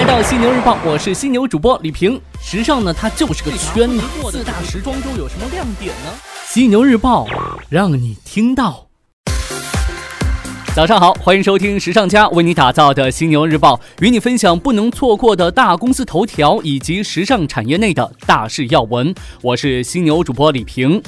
来到犀牛日报，我是犀牛主播李平。时尚呢，它就是个圈子。四大时装周有什么亮点呢？犀牛日报让你听到。早上好，欢迎收听时尚家为你打造的犀牛日报，与你分享不能错过的大公司头条以及时尚产业内的大事要闻。我是犀牛主播李平。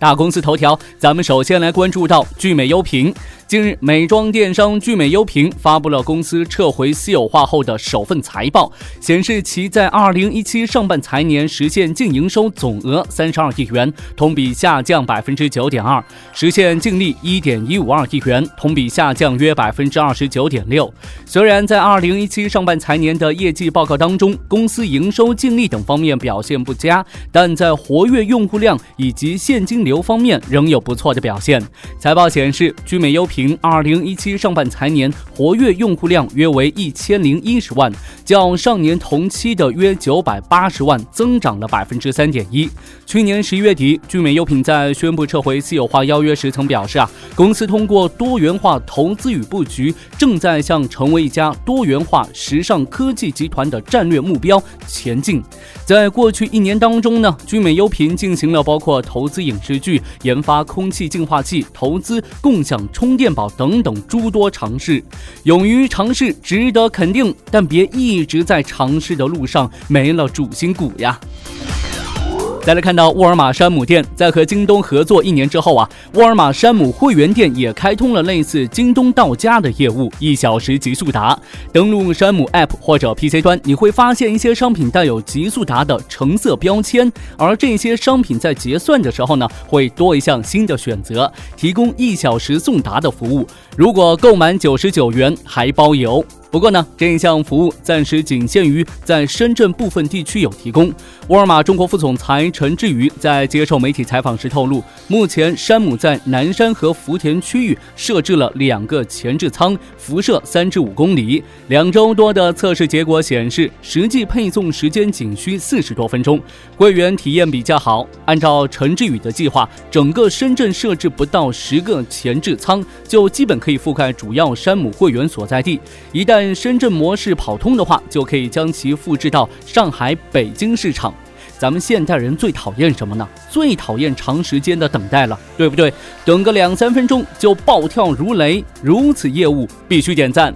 大公司头条，咱们首先来关注到聚美优品。近日，美妆电商聚美优品发布了公司撤回私有化后的首份财报，显示其在二零一七上半财年实现净营收总额三十二亿元，同比下降百分之九点二，实现净利一点一五二亿元，同比下降约百分之二十九点六。虽然在二零一七上半财年的业绩报告当中，公司营收、净利等方面表现不佳，但在活跃用户量以及现金流流方面仍有不错的表现。财报显示，聚美优品。二零一七上半财年活跃用户量约为一千零一十万，较上年同期的约九百八十万增长了百分之三点一。去年十一月底，聚美优品在宣布撤回私有化邀约时曾表示啊，公司通过多元化投资与布局，正在向成为一家多元化时尚科技集团的战略目标前进。在过去一年当中呢，聚美优品进行了包括投资影视剧、研发空气净化器、投资共享充电。宝等等诸多尝试，勇于尝试值得肯定，但别一直在尝试的路上没了主心骨呀。再来看到沃尔玛山姆店，在和京东合作一年之后啊，沃尔玛山姆会员店也开通了类似京东到家的业务，一小时极速达。登录山姆 App 或者 PC 端，你会发现一些商品带有极速达的橙色标签，而这些商品在结算的时候呢，会多一项新的选择，提供一小时送达的服务。如果购满九十九元，还包邮。不过呢，这一项服务暂时仅限于在深圳部分地区有提供。沃尔玛中国副总裁陈志宇在接受媒体采访时透露，目前山姆在南山和福田区域设置了两个前置仓，辐射三至五公里。两周多的测试结果显示，实际配送时间仅需四十多分钟，会员体验比较好。按照陈志宇的计划，整个深圳设置不到十个前置仓，就基本可以覆盖主要山姆会员所在地。一旦深圳模式跑通的话，就可以将其复制到上海、北京市场。咱们现代人最讨厌什么呢？最讨厌长时间的等待了，对不对？等个两三分钟就暴跳如雷，如此业务必须点赞。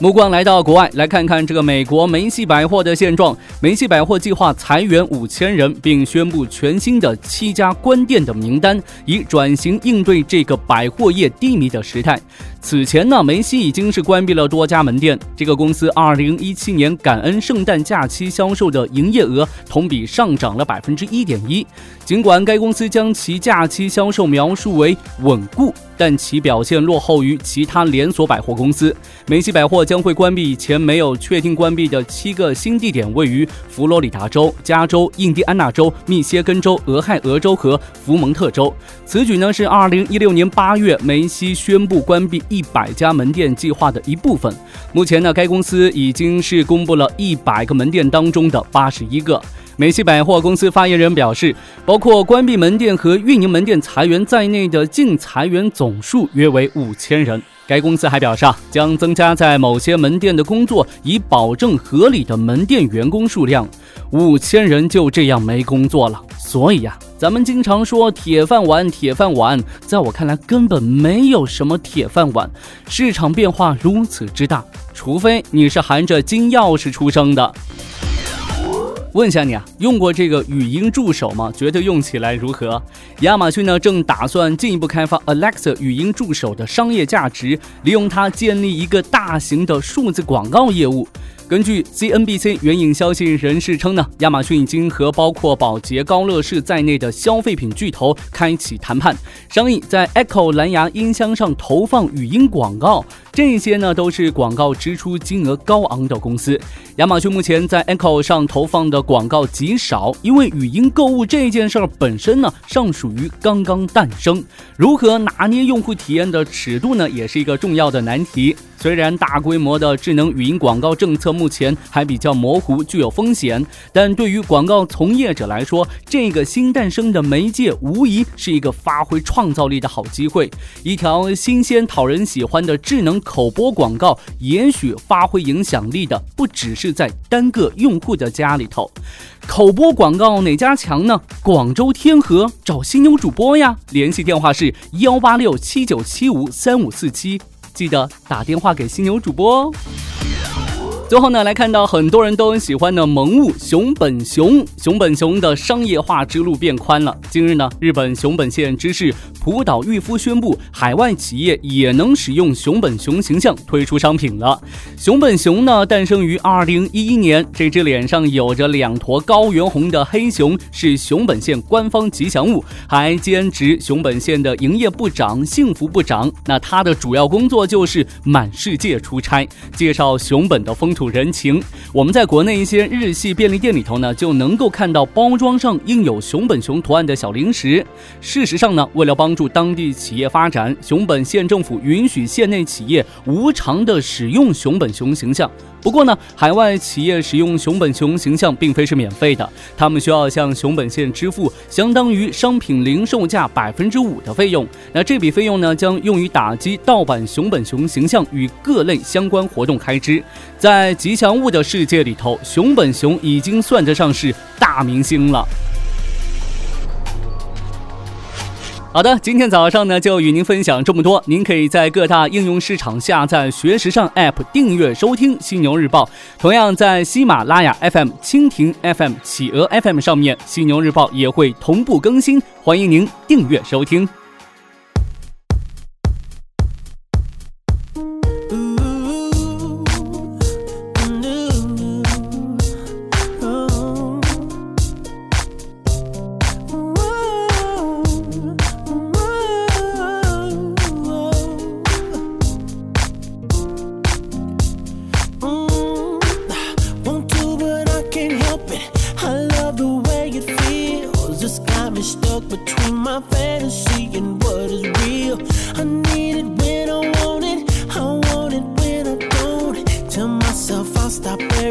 目光来到国外，来看看这个美国梅西百货的现状。梅西百货计划裁员五千人，并宣布全新的七家关店的名单，以转型应对这个百货业低迷的时代。此前呢，梅西已经是关闭了多家门店。这个公司二零一七年感恩圣诞假期销售的营业额同比上涨了百分之一点一。尽管该公司将其假期销售描述为稳固，但其表现落后于其他连锁百货公司。梅西百货将会关闭以前没有确定关闭的七个新地点，位于佛罗里达州、加州、印第安纳州、密歇根州、俄亥俄州和福蒙特州。此举呢是二零一六年八月梅西宣布关闭。一百家门店计划的一部分。目前呢，该公司已经是公布了一百个门店当中的八十一个。美西百货公司发言人表示，包括关闭门店和运营门店裁员在内的净裁员总数约为五千人。该公司还表示，啊，将增加在某些门店的工作，以保证合理的门店员工数量。五千人就这样没工作了。所以呀，咱们经常说铁饭碗，铁饭碗，在我看来根本没有什么铁饭碗。市场变化如此之大，除非你是含着金钥匙出生的。问下你啊，用过这个语音助手吗？觉得用起来如何？亚马逊呢，正打算进一步开发 Alexa 语音助手的商业价值，利用它建立一个大型的数字广告业务。根据 CNBC 援引消息人士称呢，亚马逊已经和包括宝洁、高乐士在内的消费品巨头开启谈判，商议在 Echo 蓝牙音箱上投放语音广告。这些呢都是广告支出金额高昂的公司。亚马逊目前在 Echo 上投放的广告极少，因为语音购物这件事儿本身呢尚属于刚刚诞生，如何拿捏用户体验的尺度呢，也是一个重要的难题。虽然大规模的智能语音广告政策目前还比较模糊，具有风险，但对于广告从业者来说，这个新诞生的媒介无疑是一个发挥创造力的好机会。一条新鲜、讨人喜欢的智能口播广告也许发挥影响力的不只是在单个用户的家里头。口播广告哪家强呢？广州天河找犀牛主播呀，联系电话是幺八六七九七五三五四七，记得打电话给犀牛主播哦。最后呢，来看到很多人都很喜欢的萌物熊本熊，熊本熊的商业化之路变宽了。近日呢，日本熊本县知事浦岛裕夫宣布，海外企业也能使用熊本熊形象推出商品了。熊本熊呢，诞生于二零一一年，这只脸上有着两坨高原红的黑熊是熊本县官方吉祥物，还兼职熊本县的营业部长、幸福部长。那他的主要工作就是满世界出差，介绍熊本的风。土人情，我们在国内一些日系便利店里头呢，就能够看到包装上印有熊本熊图案的小零食。事实上呢，为了帮助当地企业发展，熊本县政府允许县内企业无偿的使用熊本熊形象。不过呢，海外企业使用熊本熊形象并非是免费的，他们需要向熊本县支付相当于商品零售价百分之五的费用。那这笔费用呢，将用于打击盗版熊本熊形象与各类相关活动开支。在吉祥物的世界里头，熊本熊已经算得上是大明星了。好的，今天早上呢就与您分享这么多。您可以在各大应用市场下载“学时尚 ”App 订阅收听《犀牛日报》，同样在喜马拉雅 FM、蜻蜓 FM、企鹅 FM 上面，《犀牛日报》也会同步更新，欢迎您订阅收听。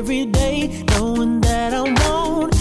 every day, knowing that I won't